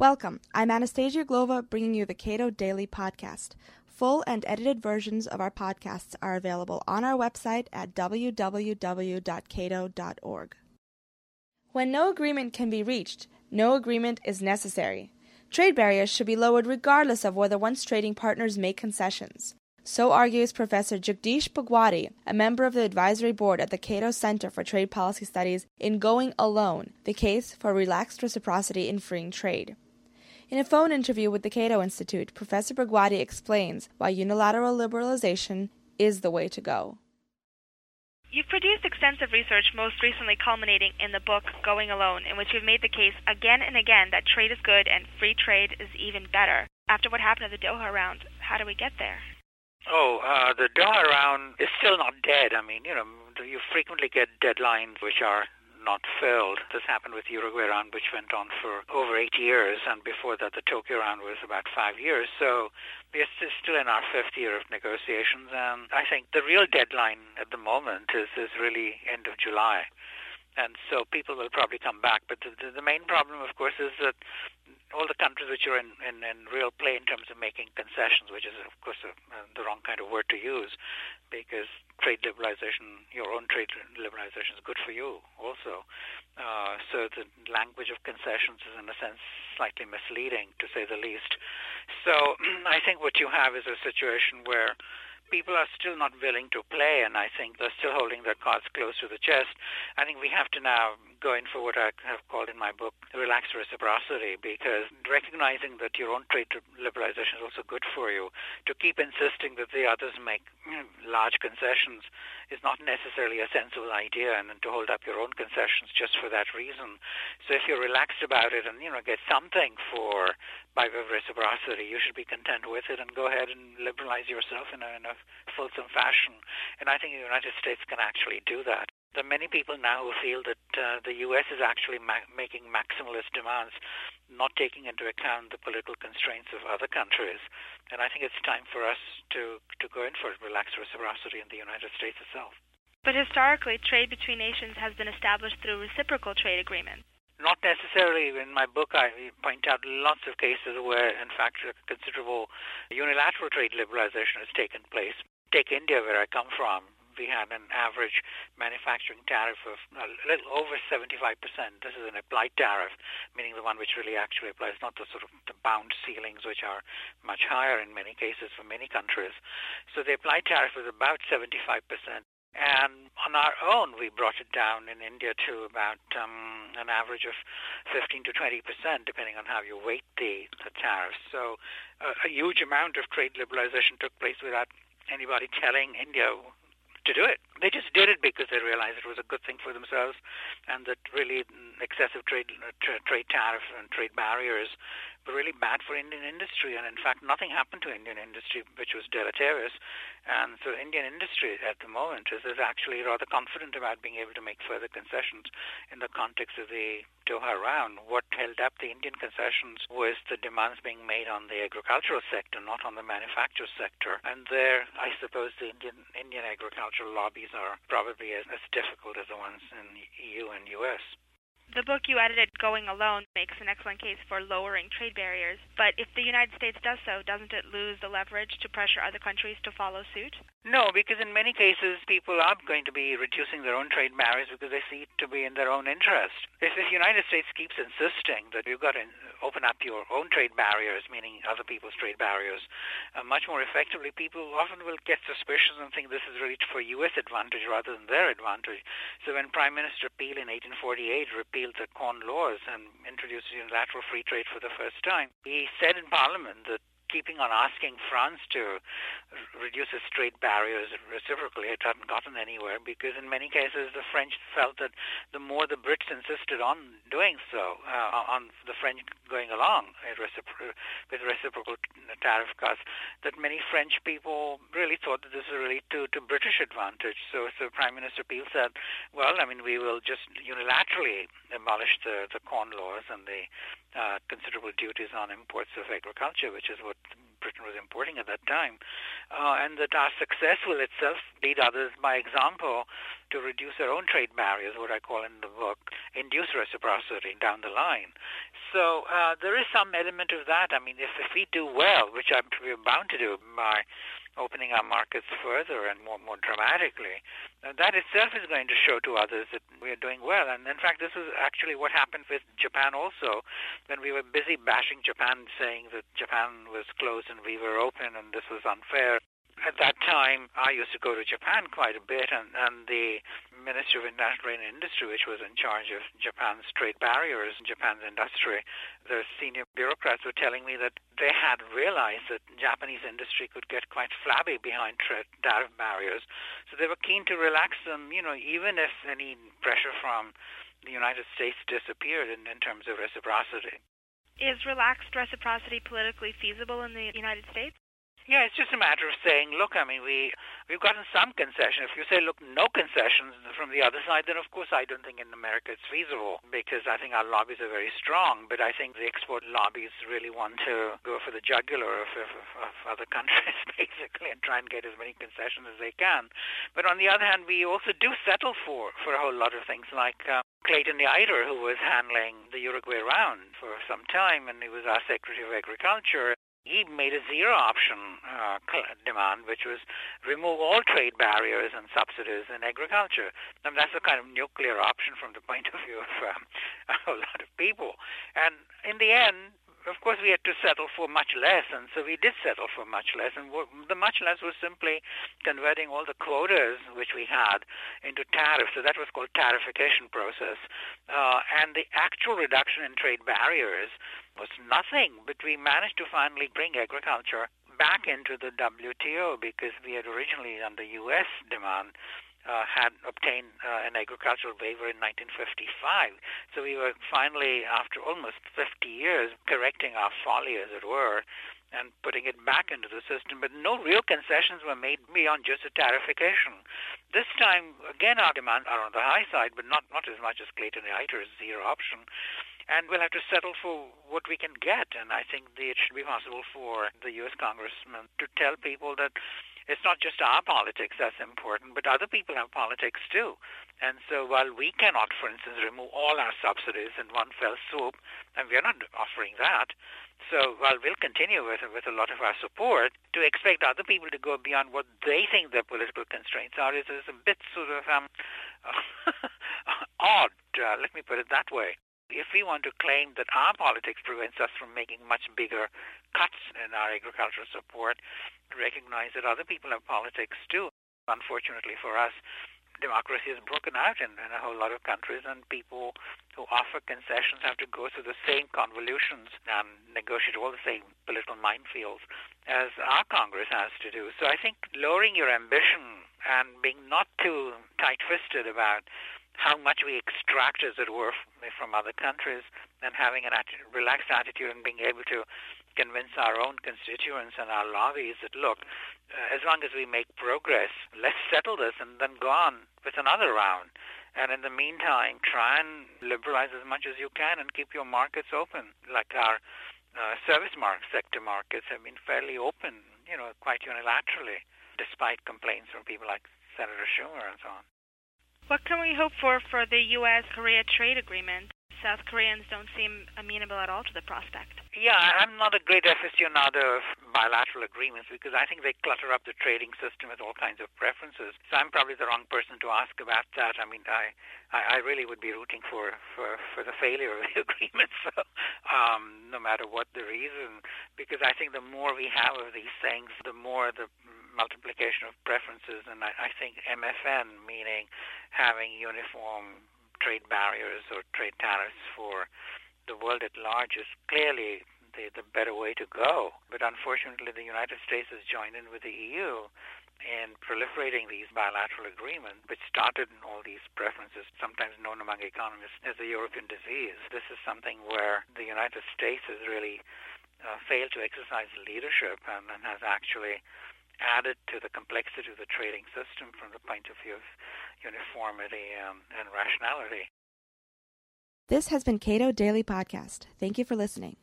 Welcome. I'm Anastasia Uglova bringing you the Cato Daily Podcast. Full and edited versions of our podcasts are available on our website at www.cato.org. When no agreement can be reached, no agreement is necessary. Trade barriers should be lowered regardless of whether once trading partners make concessions. So argues Professor Jagdish Bhagwati, a member of the advisory board at the Cato Center for Trade Policy Studies, in Going Alone The Case for Relaxed Reciprocity in Freeing Trade. In a phone interview with the Cato Institute, Professor Bhagwati explains why unilateral liberalization is the way to go. You've produced extensive research, most recently culminating in the book Going Alone, in which you've made the case again and again that trade is good and free trade is even better. After what happened at the Doha round, how do we get there? Oh, uh, the Doha round is still not dead. I mean, you know, you frequently get deadlines which are not filled. This happened with Uruguay round, which went on for over eight years, and before that, the Tokyo round was about five years. So we're still in our fifth year of negotiations, and I think the real deadline at the moment is is really end of July. And so people will probably come back. But the, the main problem, of course, is that all the countries which are in, in, in real play in terms of making concessions, which is, of course, a, uh, the wrong kind of word to use, because trade liberalization, your own trade liberalization is good for you also. Uh, so the language of concessions is, in a sense, slightly misleading, to say the least. So I think what you have is a situation where people are still not willing to play, and I think they're still holding their cards close to the chest. I think we have to now go in for what I have called in my book relaxed reciprocity, because recognizing that your own trade liberalization is also good for you, to keep insisting that the others make large concessions is not necessarily a sensible idea, and to hold up your own concessions just for that reason. So if you're relaxed about it and you know get something for by way of reciprocity, you should be content with it and go ahead and liberalize yourself in a, in a fulsome fashion. And I think the United States can actually do that. There are many people now who feel that uh, the U.S. is actually ma- making maximalist demands, not taking into account the political constraints of other countries. And I think it's time for us to, to go in for relaxed reciprocity in the United States itself. But historically, trade between nations has been established through reciprocal trade agreements. Not necessarily. In my book, I point out lots of cases where, in fact, considerable unilateral trade liberalization has taken place. Take India, where I come from we had an average manufacturing tariff of a little over 75%. This is an applied tariff, meaning the one which really actually applies, not the sort of the bound ceilings, which are much higher in many cases for many countries. So the applied tariff was about 75%. And on our own, we brought it down in India to about um, an average of 15 to 20 percent, depending on how you weight the, the tariffs. So uh, a huge amount of trade liberalization took place without anybody telling India to do it. They just did it because they realized it was a good thing for themselves, and that really excessive trade uh, tra- trade tariffs and trade barriers really bad for Indian industry. And in fact, nothing happened to Indian industry, which was deleterious. And so, Indian industry at the moment is, is actually rather confident about being able to make further concessions in the context of the Doha round. What held up the Indian concessions was the demands being made on the agricultural sector, not on the manufacturing sector. And there, I suppose the Indian Indian agricultural lobbies are probably as, as difficult as the ones in the EU and US. The book you edited, Going Alone, makes an excellent case for lowering trade barriers. But if the United States does so, doesn't it lose the leverage to pressure other countries to follow suit? No, because in many cases, people are going to be reducing their own trade barriers because they see it to be in their own interest. If the United States keeps insisting that you've got to open up your own trade barriers, meaning other people's trade barriers, uh, much more effectively, people often will get suspicious and think this is really for U.S. advantage rather than their advantage. So when Prime Minister Peel in 1848 repealed repealed the Corn Laws and introduced unilateral free trade for the first time. He said in Parliament that keeping on asking France to reduce its trade barriers reciprocally, it hadn't gotten anywhere because in many cases the French felt that the more the Brits insisted on doing so, uh, on the French going along with reciprocal tariff cuts, that many French people really thought that this was really to, to British advantage. So, so Prime Minister Peel said, well, I mean, we will just unilaterally abolish the, the corn laws and the uh, considerable duties on imports of agriculture, which is what Britain was importing at that time, uh, and that our success will itself lead others by example to reduce their own trade barriers, what I call in the book, induce reciprocity down the line. So uh, there is some element of that. I mean, if, if we do well, which I'm, bound to do by opening our markets further and more more dramatically, uh, that itself is going to show to others that we are doing well. And in fact, this is actually what happened with Japan also, when we were busy bashing Japan, saying that Japan was closed and we were open and this was unfair at that time, I used to go to Japan quite a bit, and, and the Minister of International Trade and Industry, which was in charge of Japan's trade barriers and Japan's industry, the senior bureaucrats were telling me that they had realized that Japanese industry could get quite flabby behind trade tariff barriers, so they were keen to relax them. You know, even if any pressure from the United States disappeared in, in terms of reciprocity. Is relaxed reciprocity politically feasible in the United States? Yeah, it's just a matter of saying, look, I mean, we we've gotten some concession. If you say, look, no concessions from the other side, then of course I don't think in America it's feasible because I think our lobbies are very strong. But I think the export lobbies really want to go for the jugular of, of, of other countries basically and try and get as many concessions as they can. But on the other hand, we also do settle for for a whole lot of things like. Uh, Clayton Yeutter, who was handling the Uruguay round for some time, and he was our Secretary of Agriculture he made a zero option uh, demand, which was remove all trade barriers and subsidies in agriculture. And that's a kind of nuclear option from the point of view of um, a lot of people. And in the end, of course, we had to settle for much less, and so we did settle for much less. And the much less was simply converting all the quotas which we had into tariffs. So that was called tariffication process. Uh, and the actual reduction in trade barriers was nothing, but we managed to finally bring agriculture back into the WTO because we had originally, under U.S. demand, uh, had obtained uh, an agricultural waiver in 1955. So we were finally, after almost 50 years, correcting our folly, as it were, and putting it back into the system. But no real concessions were made beyond just a tariffication. This time, again, our demands are on the high side, but not, not as much as Clayton Yeutter's zero option. And we'll have to settle for what we can get. And I think it should be possible for the U.S. congressman to tell people that it's not just our politics that's important, but other people have politics too. And so while we cannot, for instance, remove all our subsidies in one fell swoop, and we're not offering that, so while we'll continue with, with a lot of our support, to expect other people to go beyond what they think their political constraints are is, is a bit sort of um, odd, uh, let me put it that way. If we want to claim that our politics prevents us from making much bigger cuts in our agricultural support, recognize that other people have politics too. Unfortunately for us, democracy has broken out in, in, a whole lot of countries, and people who offer concessions have to go through the same convolutions and negotiate all the same political minefields as our Congress has to do. So I think lowering your ambition and being not too tight-fisted about how much we extract, as it were, from other countries, and having a atti- relaxed attitude and being able to convince our own constituents and our lobbies that, look, uh, as long as we make progress, let's settle this and then go on with another round. And in the meantime, try and liberalize as much as you can and keep your markets open. Like our uh, service mark sector markets have been fairly open, you know, quite unilaterally, despite complaints from people like Senator Schumer and so on. What can we hope for for the U.S. Korea trade agreement? South Koreans don't seem amenable at all to the prospect. Yeah, I'm not a great aficionado of bilateral agreements because I think they clutter up the trading system with all kinds of preferences. So I'm probably the wrong person to ask about that. I mean, I I, really would be rooting for, for, for the failure of the agreement, so, um, no matter what the reason, because I think the more we have of these things, the more the multiplication of preferences, and I, I think MFN, meaning having uniform trade barriers or trade tariffs for the world at large, is clearly the, the better way to go. But unfortunately, the United States has joined in with the EU in proliferating these bilateral agreements, which started in all these preferences, sometimes known among economists as the European disease. This is something where the United States has really uh, failed to exercise leadership and, and has actually added to the complexity of the trading system from the point of view of uniformity um, and rationality. This has been Cato Daily Podcast. Thank you for listening.